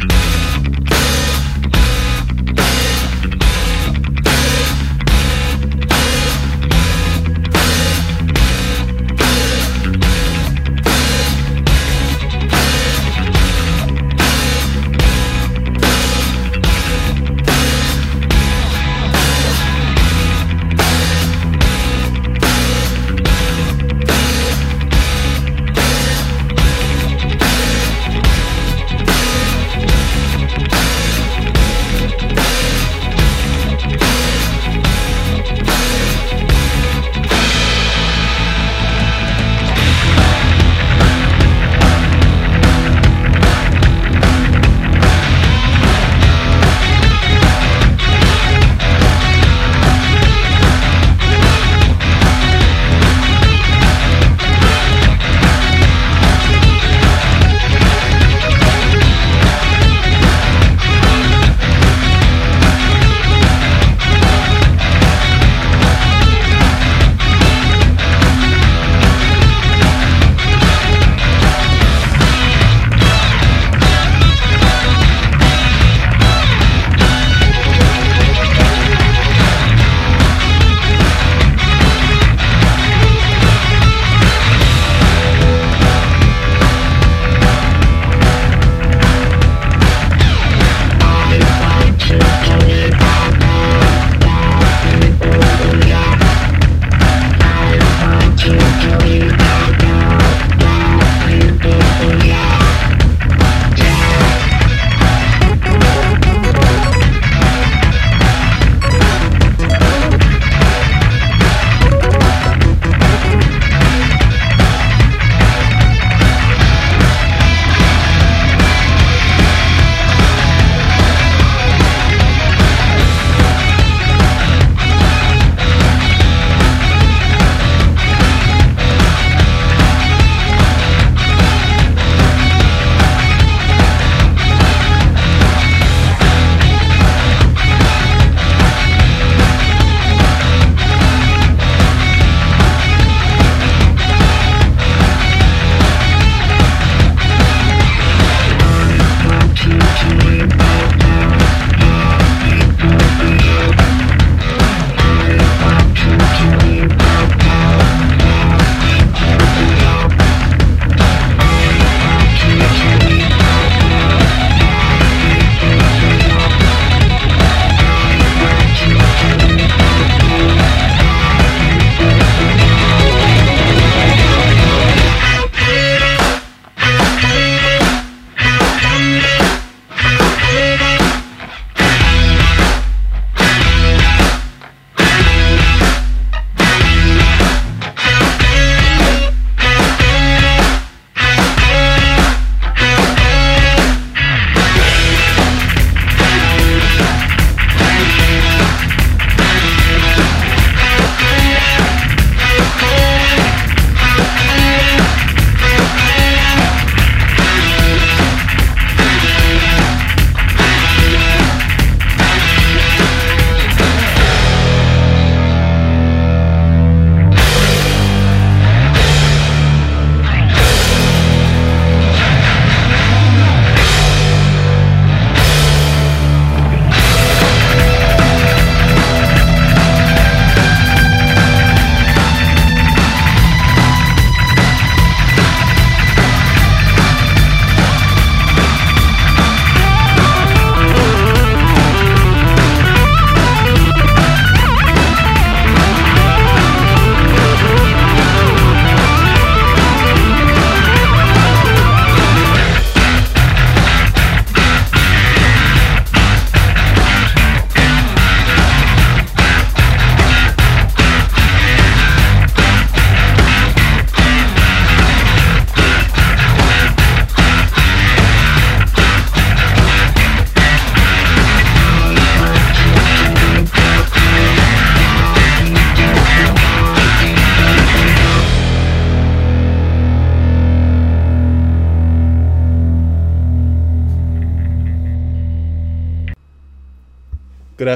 Good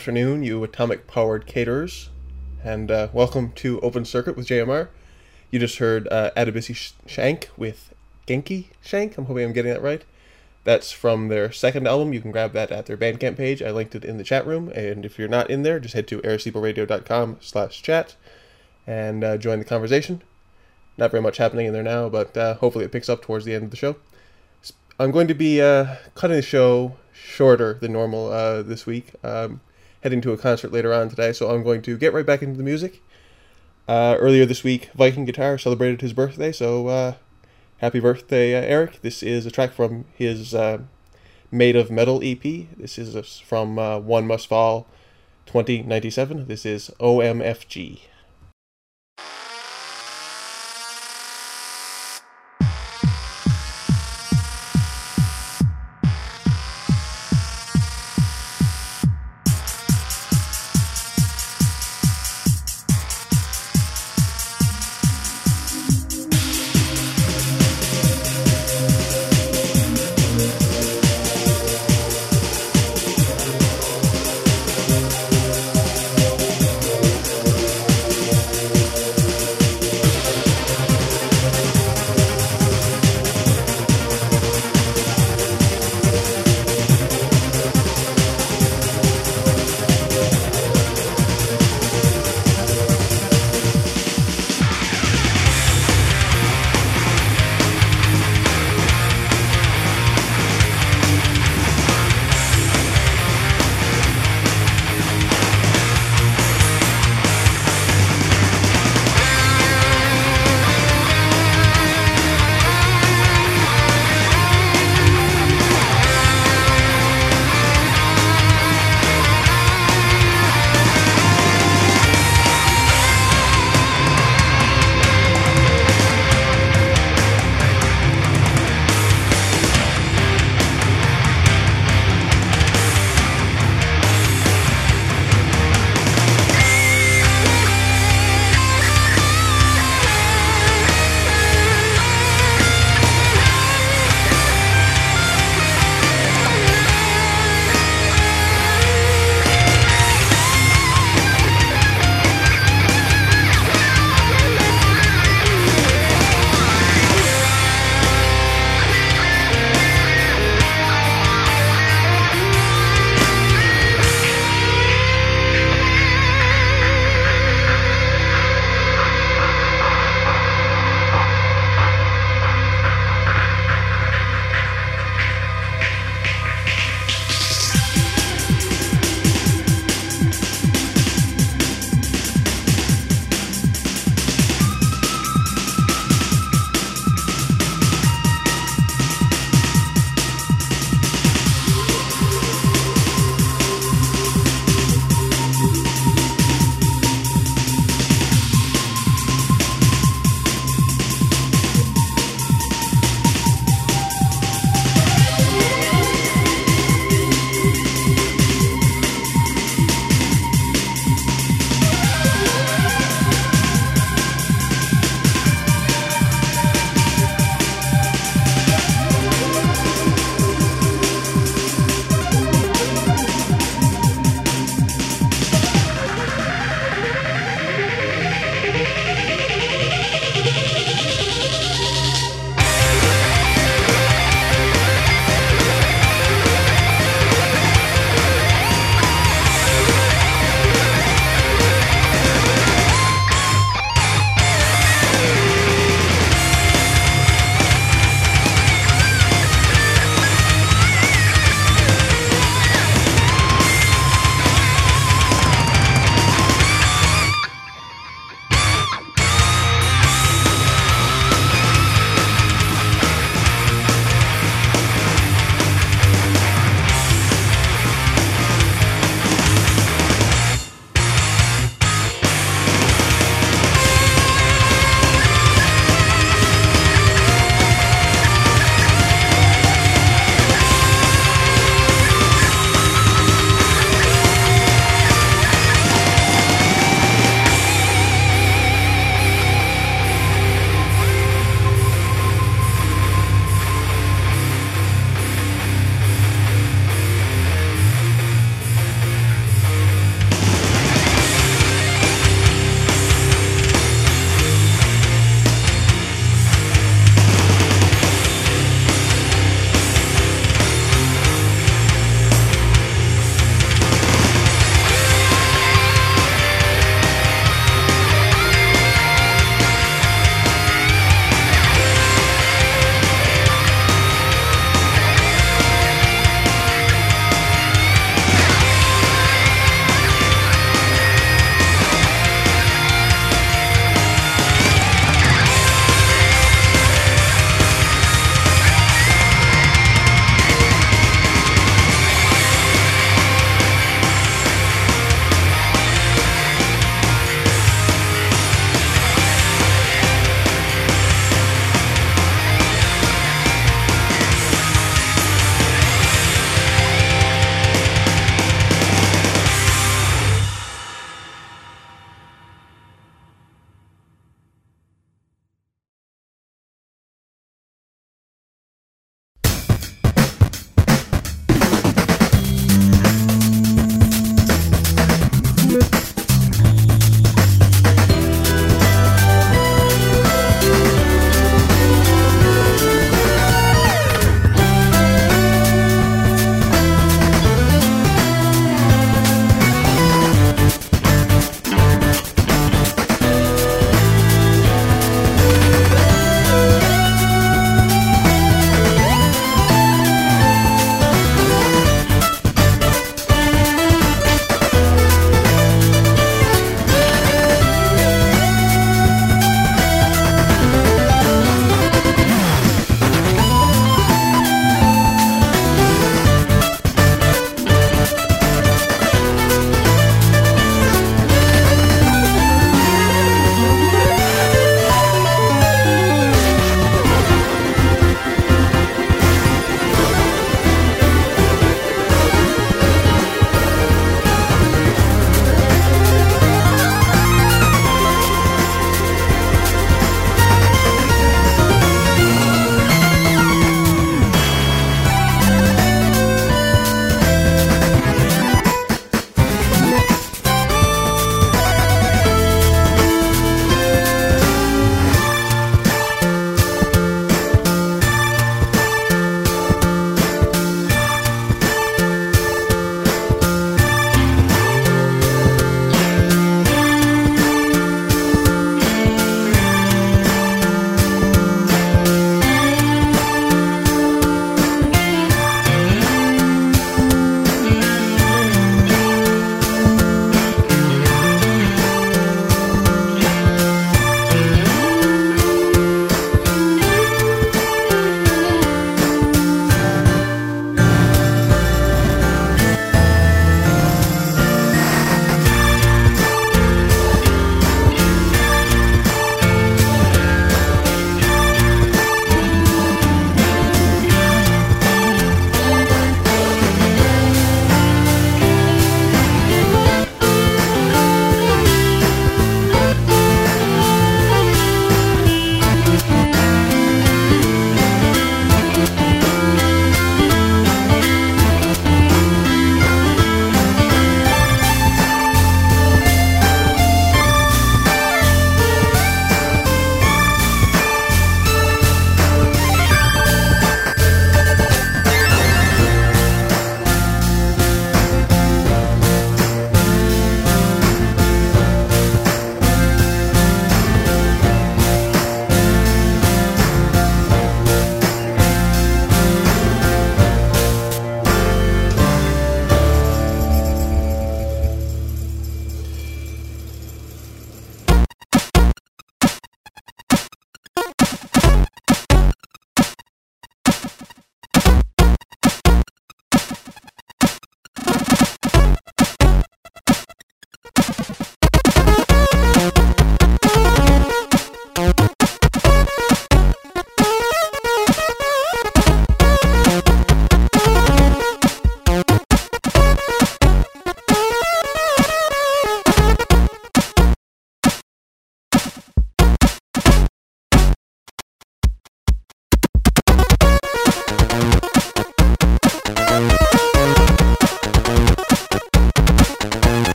afternoon, you atomic powered caterers, and uh, welcome to Open Circuit with JMR. You just heard uh, Adebisi Shank with Genki Shank. I'm hoping I'm getting that right. That's from their second album. You can grab that at their Bandcamp page. I linked it in the chat room. And if you're not in there, just head to airsequelradio.com slash chat and uh, join the conversation. Not very much happening in there now, but uh, hopefully it picks up towards the end of the show. I'm going to be uh, cutting the show shorter than normal uh, this week. Um, heading to a concert later on today, so I'm going to get right back into the music. Uh, earlier this week, Viking Guitar celebrated his birthday, so uh, happy birthday, uh, Eric. This is a track from his uh, Made of Metal EP. This is from uh, One Must Fall 2097. This is OMFG.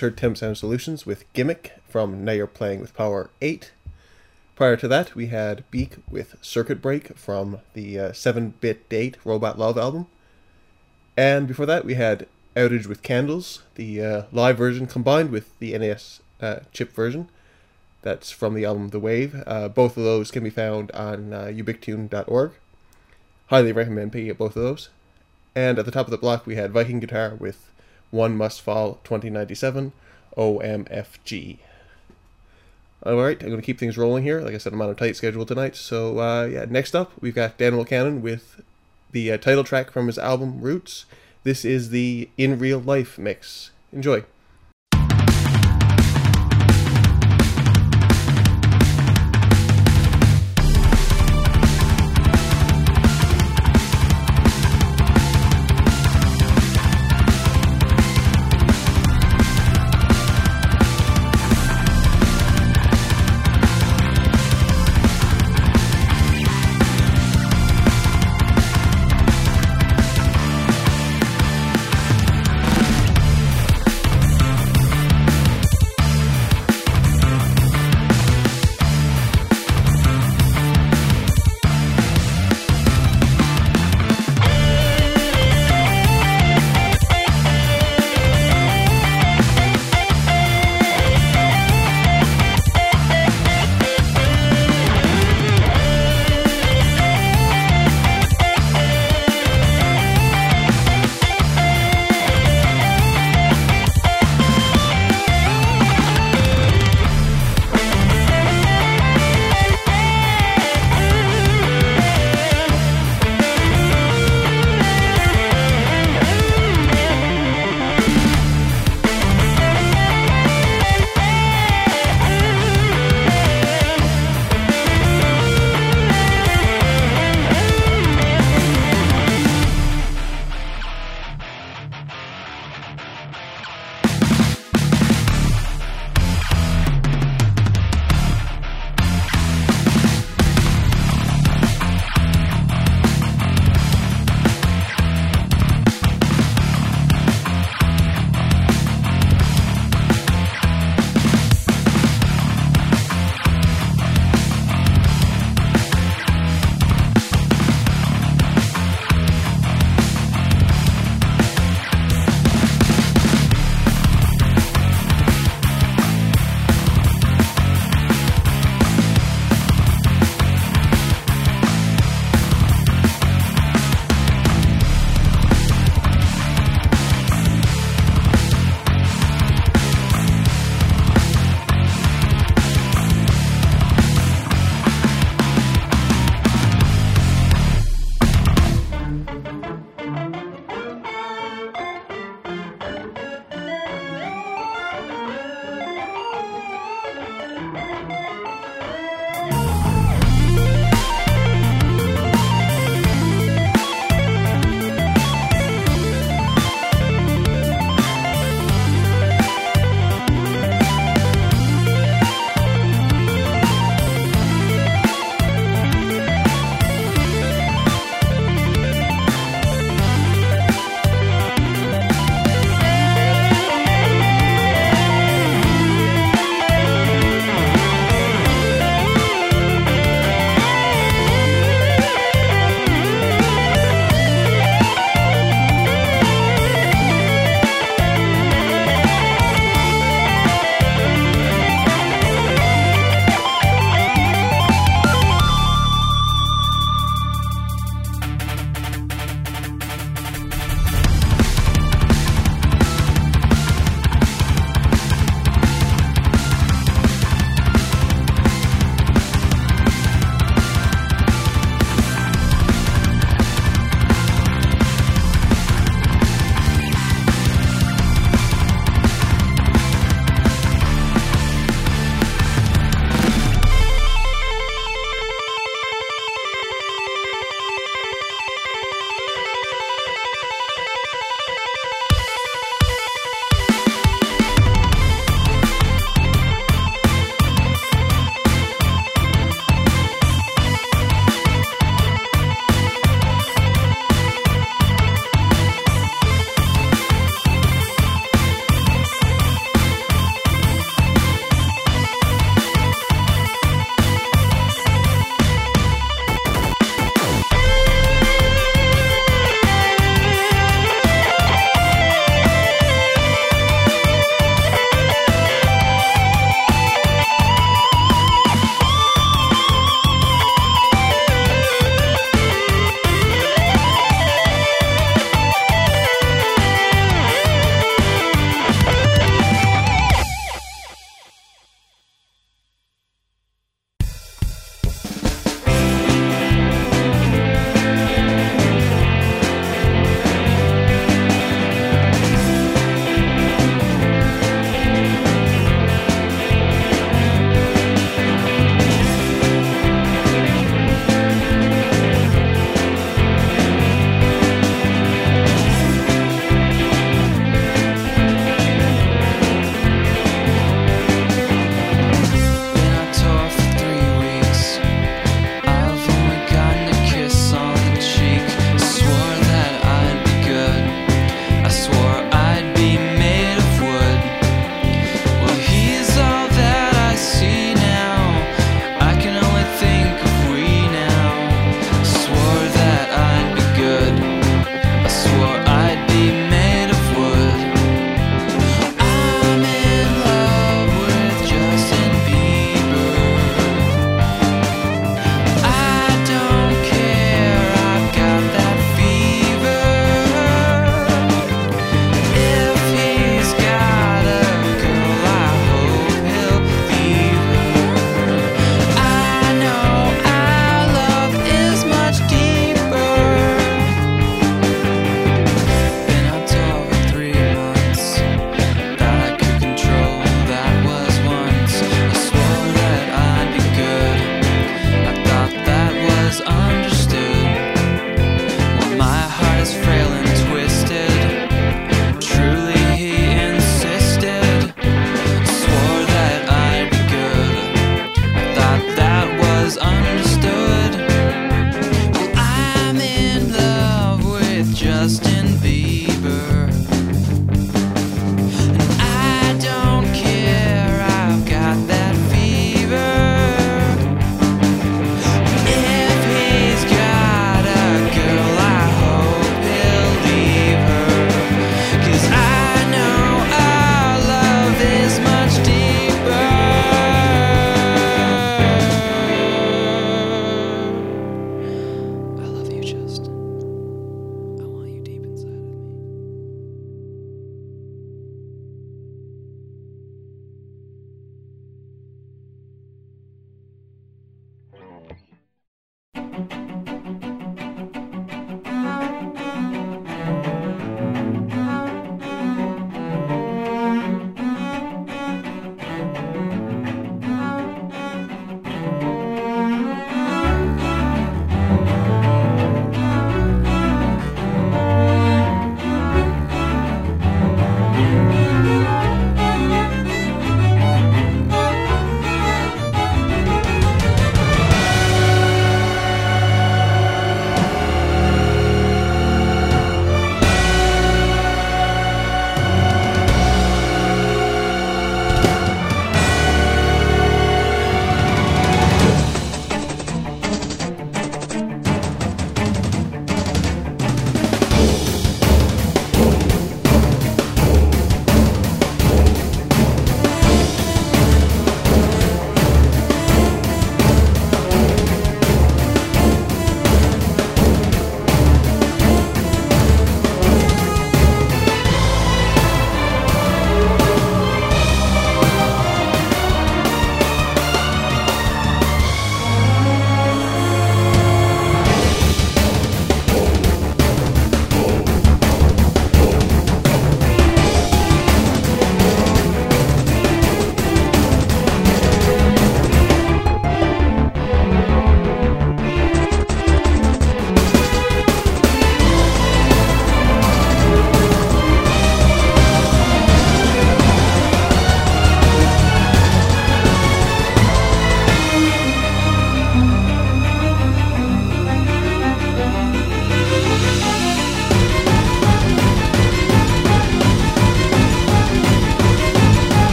Heard Temp Sound Solutions with Gimmick from Now You're Playing with Power 8. Prior to that, we had Beak with Circuit Break from the uh, 7-Bit Date Robot Love album. And before that, we had Outage with Candles, the uh, live version combined with the NES uh, chip version. That's from the album The Wave. Uh, both of those can be found on uh, ubiktune.org. Highly recommend picking up both of those. And at the top of the block, we had Viking Guitar with One Must Fall 2097 OMFG. Alright, I'm going to keep things rolling here. Like I said, I'm on a tight schedule tonight. So, uh, yeah, next up, we've got Danimal Cannon with the uh, title track from his album Roots. This is the In Real Life mix. Enjoy.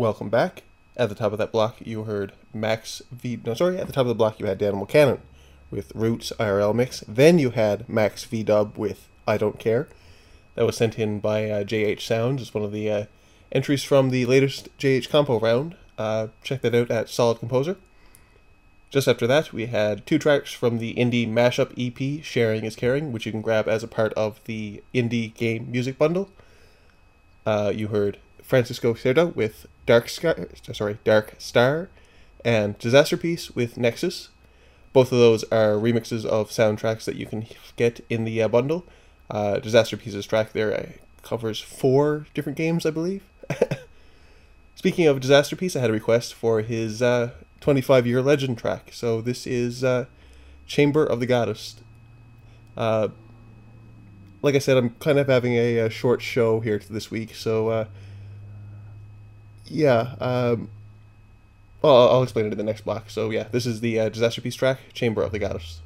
Welcome back. At the top of that block, you heard Max V. No, sorry. At the top of the block, you had Danimal Cannon with Roots IRL mix. Then you had Max V Dub with I Don't Care. That was sent in by uh, JH Sounds. It's one of the uh, entries from the latest JH Compo round. Uh, check that out at Solid Composer. Just after that, we had two tracks from the indie mashup EP Sharing is Caring, which you can grab as a part of the indie game music bundle. Uh, you heard Francisco Cerda with Dark Sky, sorry, Dark Star, and Disasterpeace with Nexus. Both of those are remixes of soundtracks that you can get in the uh, bundle. Uh, Disasterpeace's track there uh, covers four different games, I believe. Speaking of Disasterpeace, I had a request for his uh, 25 year legend track. So this is uh, Chamber of the Goddess. Uh, like I said, I'm kind of having a, a short show here this week, so yeah. Um, well, I'll explain it in the next block. So yeah, this is the uh, Disasterpeace track, Chamber of the Goddess.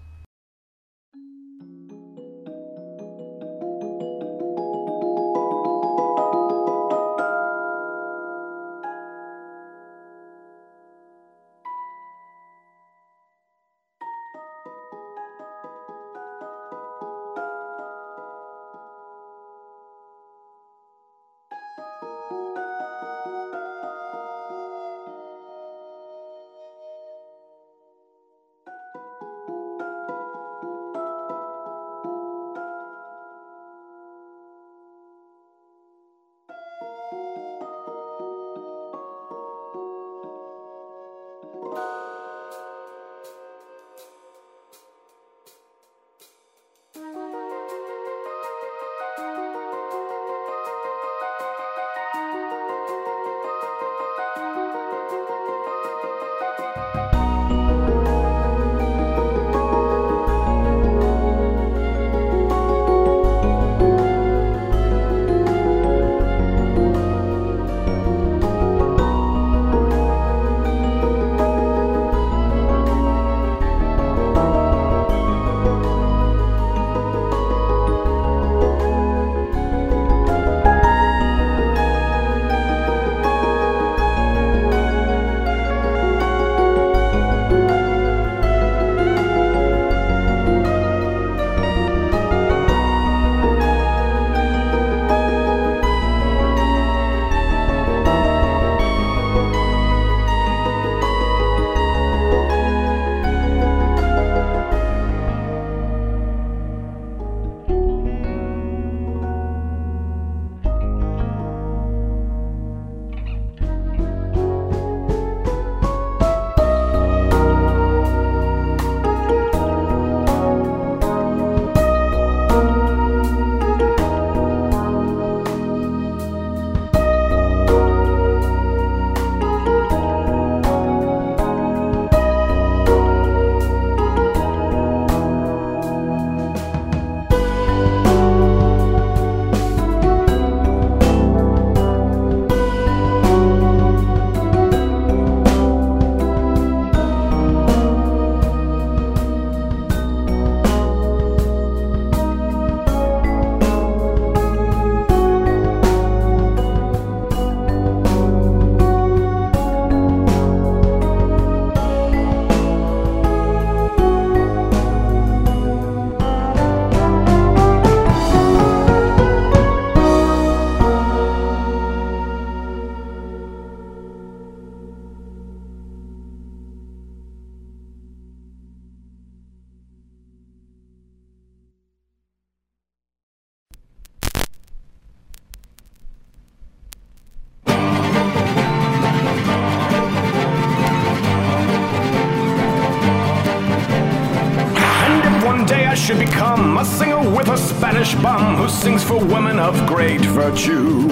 blessings for women of great virtue.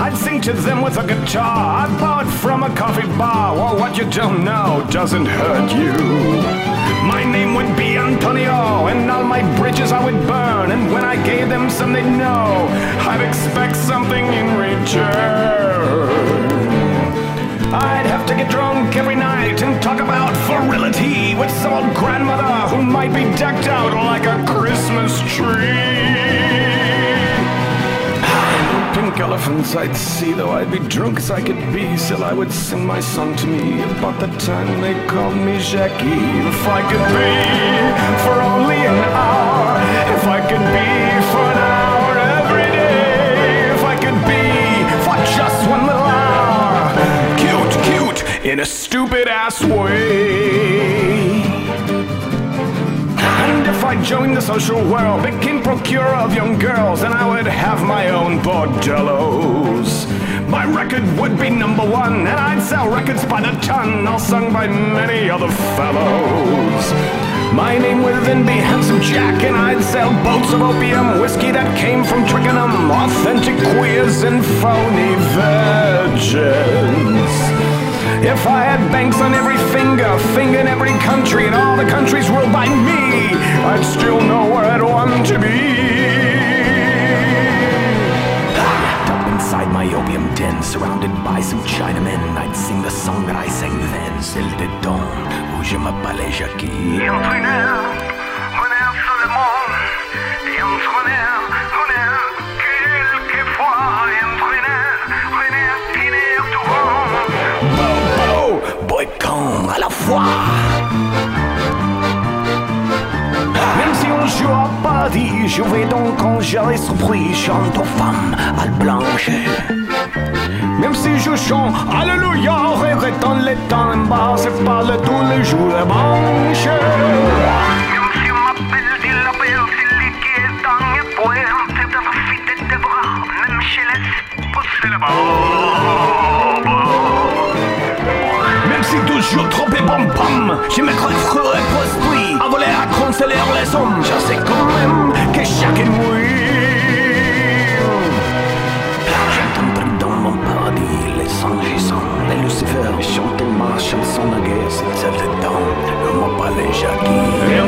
I'd sing to them with a guitar I bought from a coffee bar. Well, what you don't know doesn't hurt you. My name would be Antonio, and all my bridges I would burn. And when I gave them some, they'd know I'd expect something in return. I'd have to get drunk every night and talk about virility with some old grandmother who might be decked out like a Christmas tree. Pink elephants I'd see, though I'd be drunk as I could be. Still, I would sing my song to me about the time they called me Jackie. If I could be for only an hour, if I could be for an hour every day, if I could be for just one little hour, cute, cute, in a stupid ass way. I joined the social world, became procurer of young girls, and I would have my own bordellos. My record would be number one, and I'd sell records by the ton, all sung by many other fellows. My name would then be Handsome Jack, and I'd sell boats of opium, whiskey that came from Twickenham, authentic queers and phony virgins. If I had banks on every finger, finger in every country, and all the countries ruled by me, I'd still know where I'd want to be. Up inside my opium den, surrounded by some Chinamen, I'd sing the song that I sang then, Celle des dons, où je m'appelais Jackie. Entraîneur, honneur seulement, et entraîneur, honneur, quelquefois, Même si on joue à Paris, je vais donc en gérer surpris, chante aux femmes à blanche. Même si je chante Alléluia, regrettant les temps bas, c'est pas le tous les jours la manche. On m'appelle dit la belle, c'est lui qui est dans mes poèmes, c'est de fille des bras, même chez les pousser la hommes J'ai mes creux et prospi à voler à consoler les hommes. Je sais quand même que chacun mourir J'entends dans mon paradis les sangs les lucifers Chanter ma chanson de guerre, c'est celle de temps Le mot palais jacquis Et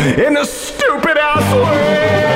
in a stupid ass way.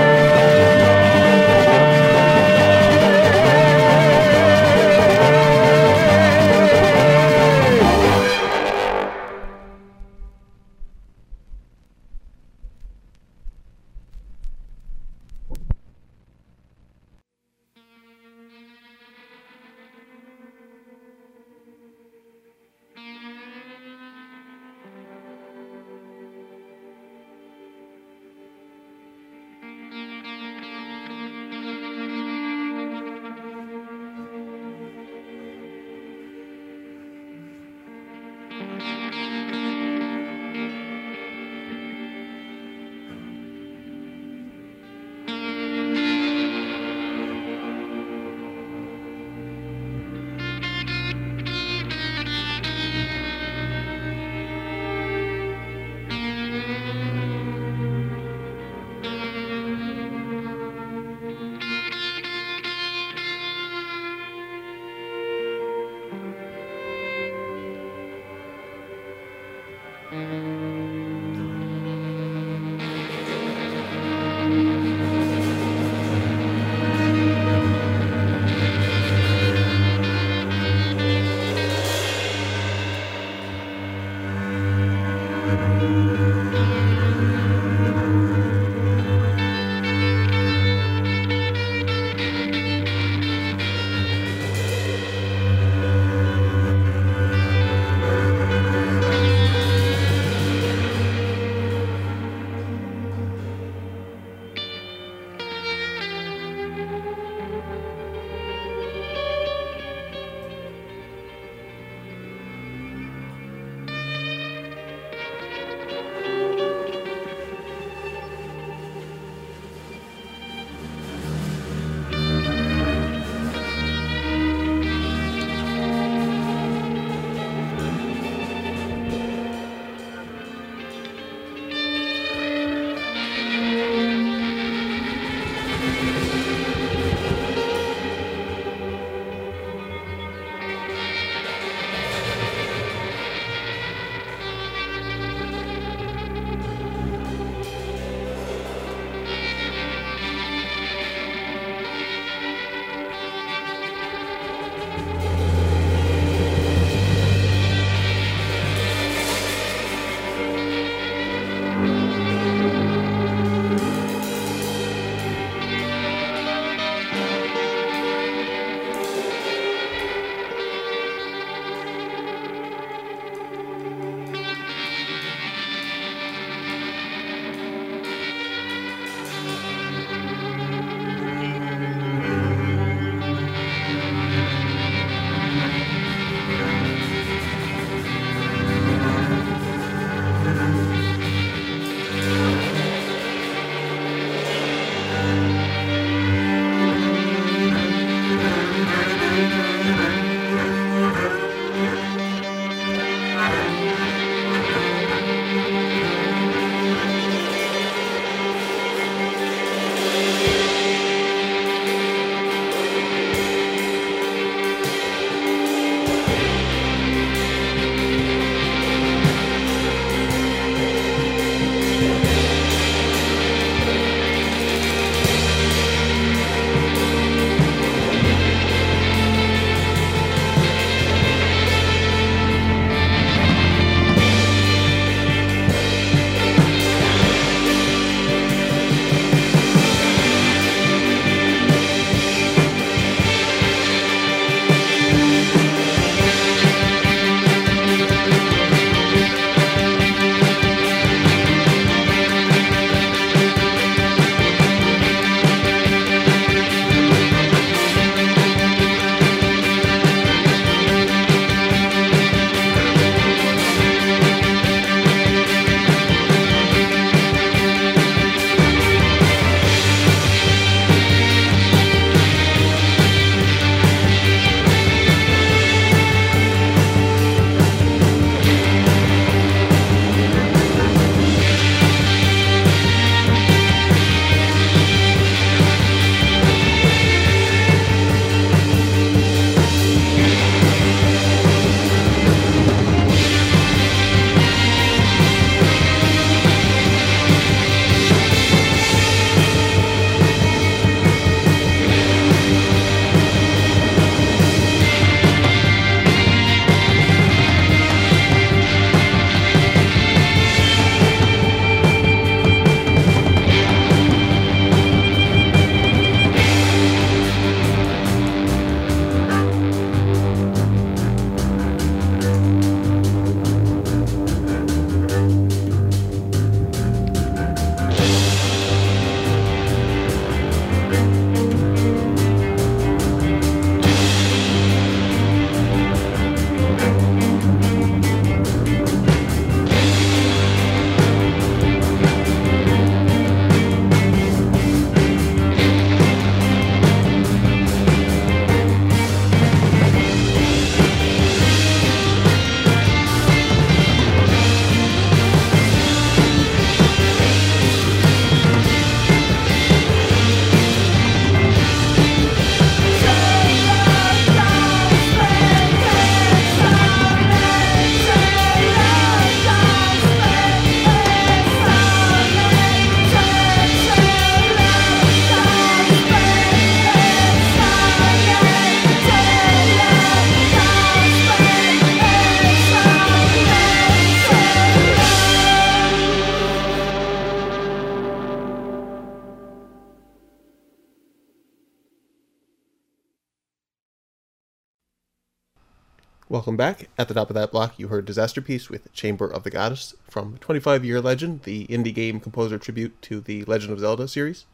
Welcome back. At the top of that block, you heard Disasterpeace with Chamber of the Goddess from 25 Year Legend, the indie game composer tribute to the Legend of Zelda series.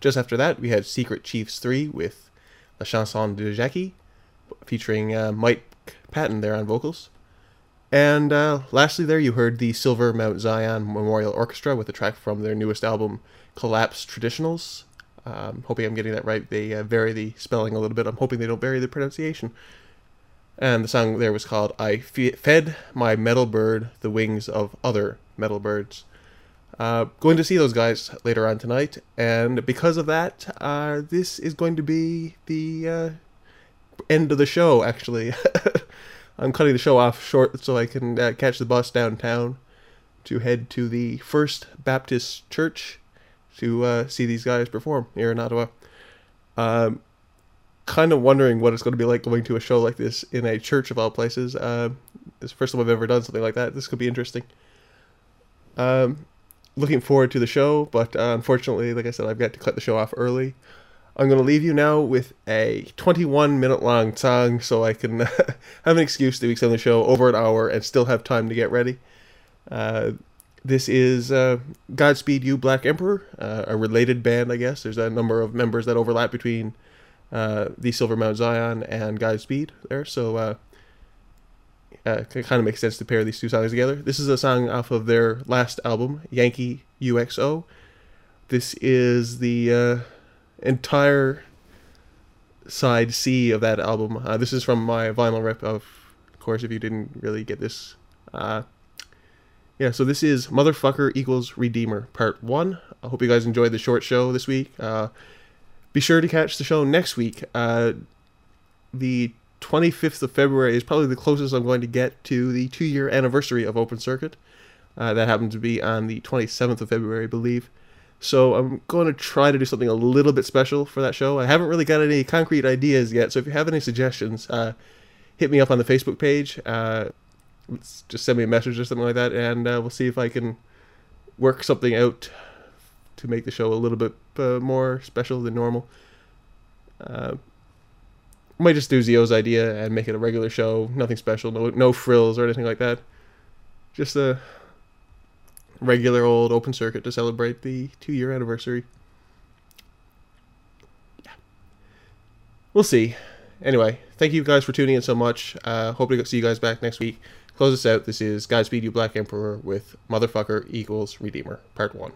Just after that, we had Secret Chiefs 3 with La Chanson de Jackie, featuring uh, Mike Patton there on vocals. And uh, lastly, there you heard the Silver Mount Zion Memorial Orchestra with a track from their newest album, Kollaps Tradixionales. Um, hoping I'm getting that right. They uh, vary the spelling a little bit. I'm hoping they don't vary the pronunciation. And the song there was called I Fed My Metal Bird the Wings of Other Metal Birds. Uh, going to see those guys later on tonight, and because of that, uh, this is going to be the uh, end of the show, actually. I'm cutting the show off short so I can uh, catch the bus downtown to head to the First Baptist Church to uh, see these guys perform here in Ottawa. Um, kind of wondering what it's going to be like going to a show like this in a church of all places. Uh, it's the first time I've ever done something like that. This could be interesting. Um, looking forward to the show, but uh, unfortunately, like I said, I've got to cut the show off early. I'm going to leave you now with a 21 minute long song so I can have an excuse to extend the show over an hour and still have time to get ready. Uh, this is uh, Godspeed You Black Emperor, uh, a related band, I guess. There's a number of members that overlap between uh, the Silver Mount Zion and Godspeed there, so uh, uh, it kind of makes sense to pair these two songs together. This is a song off of their last album, Yanqui UXO. This is the uh, entire side C of that album. Uh, this is from my vinyl rip, of course, if you didn't really get this. Yeah, so this is Motherfucker equals Redeemer, part one. I hope you guys enjoyed the short show this week. Be sure to catch the show next week. Uh, the 25th of February is probably the closest I'm going to get to the two year anniversary of Open Circuit. Uh, that happened to be on the 27th of February, I believe. So I'm going to try to do something a little bit special for that show. I haven't really got any concrete ideas yet, so if you have any suggestions, uh, hit me up on the Facebook page. Uh, just send me a message or something like that, and uh, we'll see if I can work something out to make the show a little bit uh, more special than normal. Uh, might just do Zio's idea and make it a regular show. Nothing special, no no frills or anything like that. Just a regular old open circuit to celebrate the two year anniversary. Yeah. We'll see. Anyway, thank you guys for tuning in so much. Uh, hope to see you guys back next week. Close us out. This is Godspeed You Black Emperor with Motherfucker equals Redeemer, Part 1.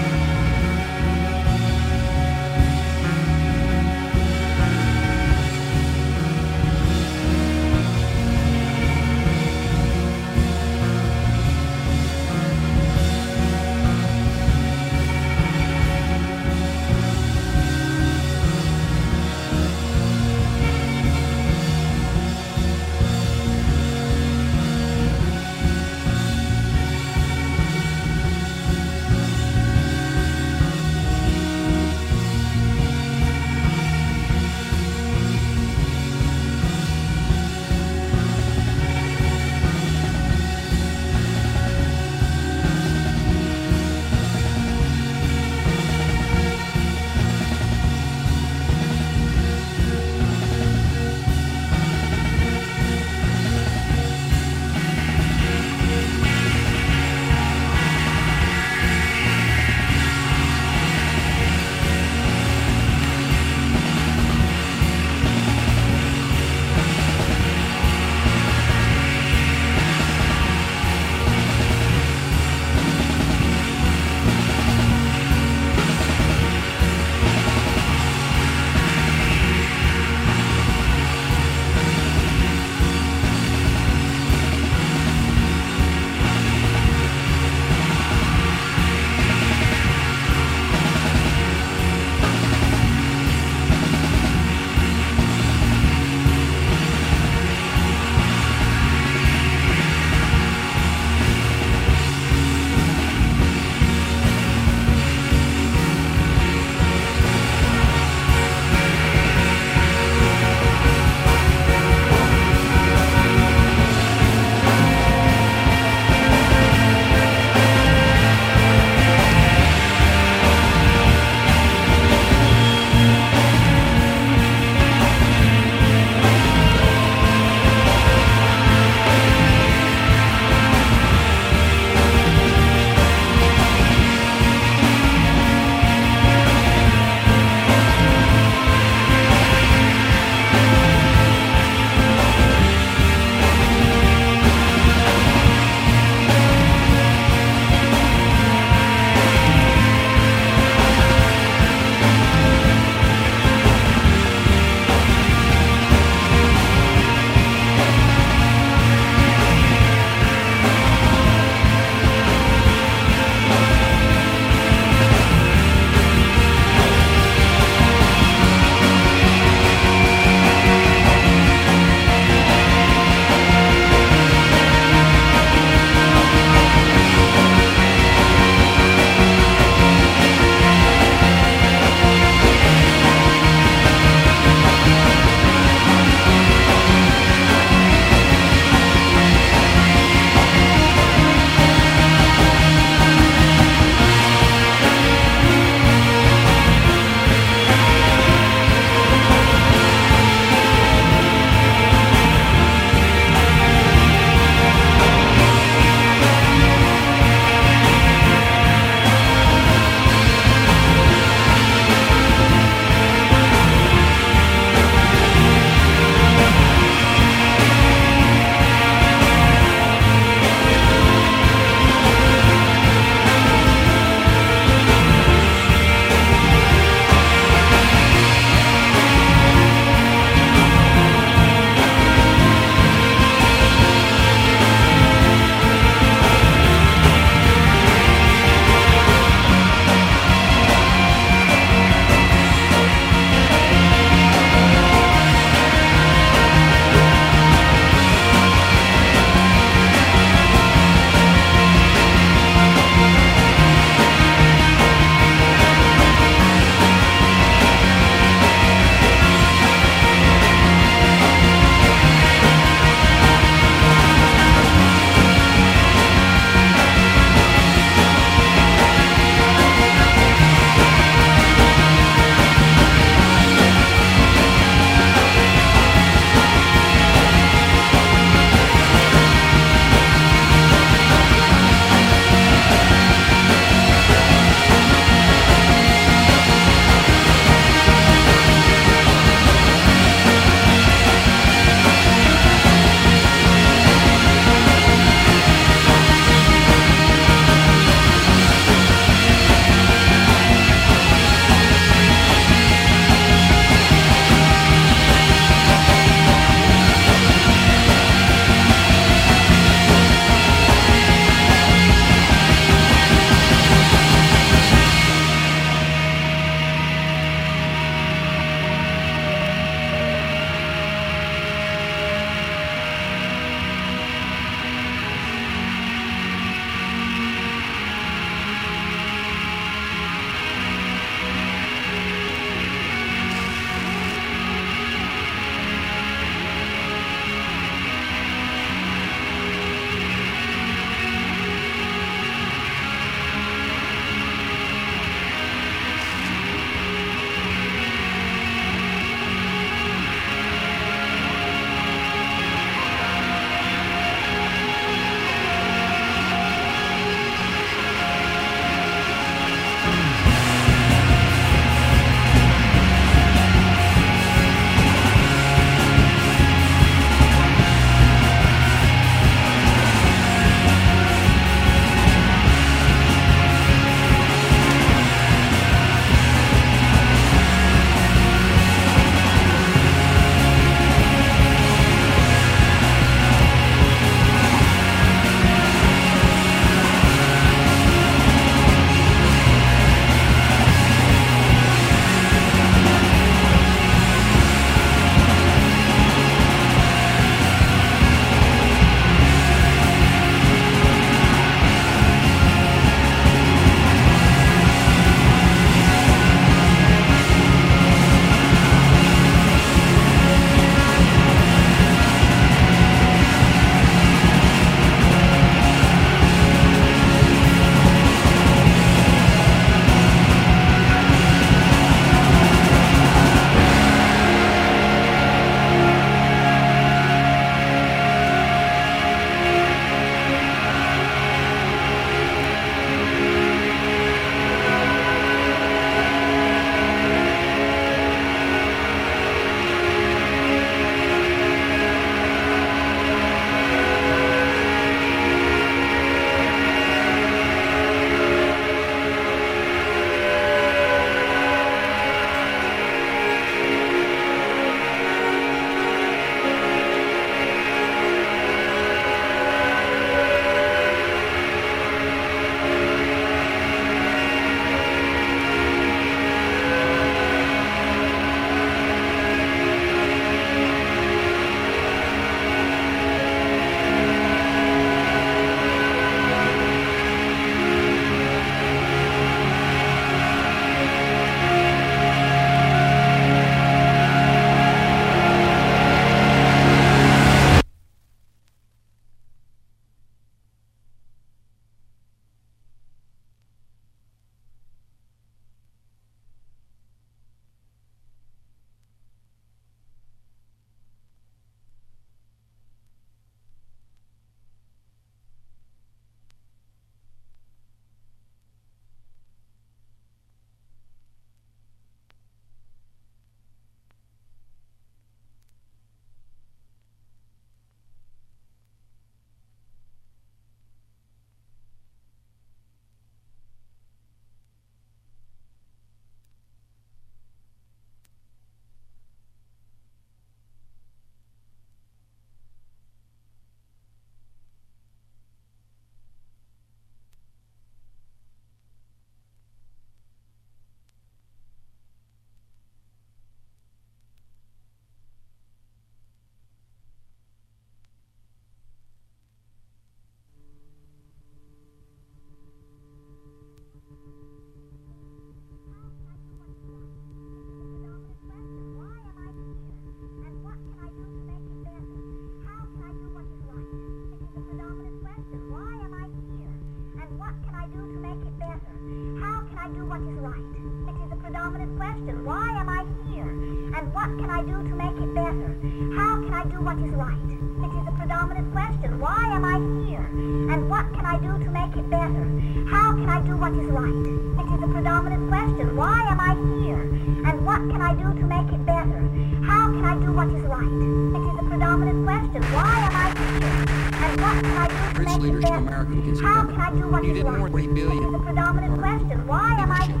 4.3 billion. The predominant question, why am I here?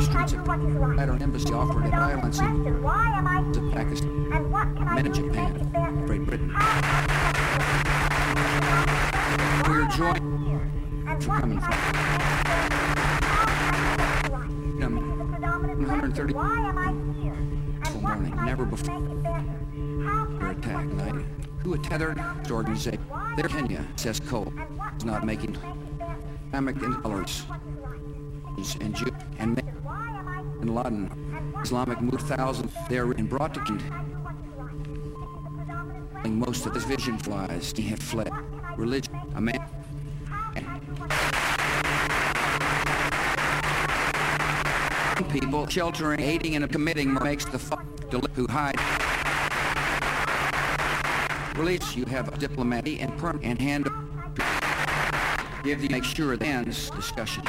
Streets of at our embassy offered in violence to Pakistan, and what can I Japan, Great Britain. We are joined coming. from 130 why am I here? And morning, never before. Your attack night. Who had tethered organization? Their Kenya, says Cole, is not making? Islamic intolerance and Jew and men Why am I here? bin Laden. Islamic moved thousands there and brought to Kenya. A most of his vision flies. He had fled. Religion, a man. People sheltering, aiding, and committing makes the fuck who hide. Release, you have diplomacy and perm and hand. Give the make sure it ends discussion.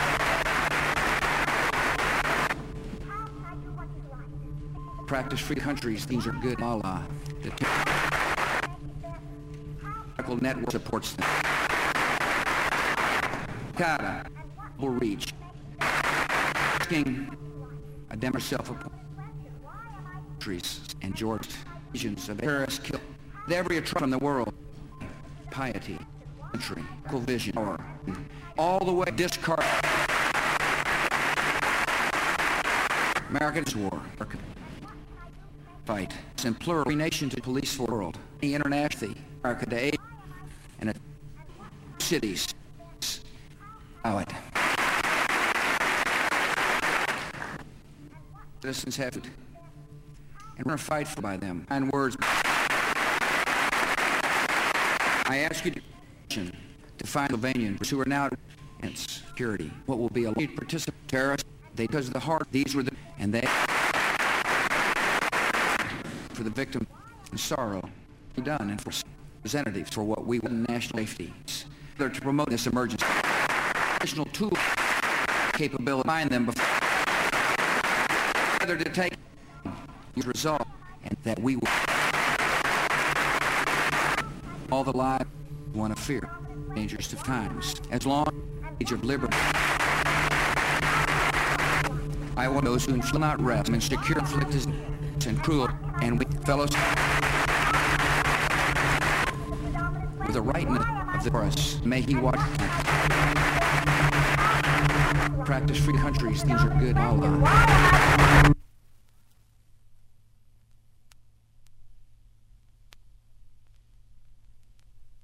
Practice free countries. These are good. Allah. The technical network supports them. Qaeda will reach. King, a Dem self countries and George regions of terrorists every atrocity in the world. Piety, country, vision, or all the way discard. Americans war. Fight. Three nations to police the world. The international, America aid, and cities. Allow it. Citizens have it. And we're fight for by them. And words. I ask you to find Sylvanians who are now in security. What will be a lead participant terrorists? They because the heart. These were the and they for the victim and sorrow done and for representatives for what we want national safety. They're to promote this emergency. Additional tool capability find them before to take resolve and that we will all the lives one of fear dangerous to times as long as age of liberty. I want those who shall not rest and secure inflict and cruel and we fellows with the rightness of the us may he watch practice free countries these are good Allah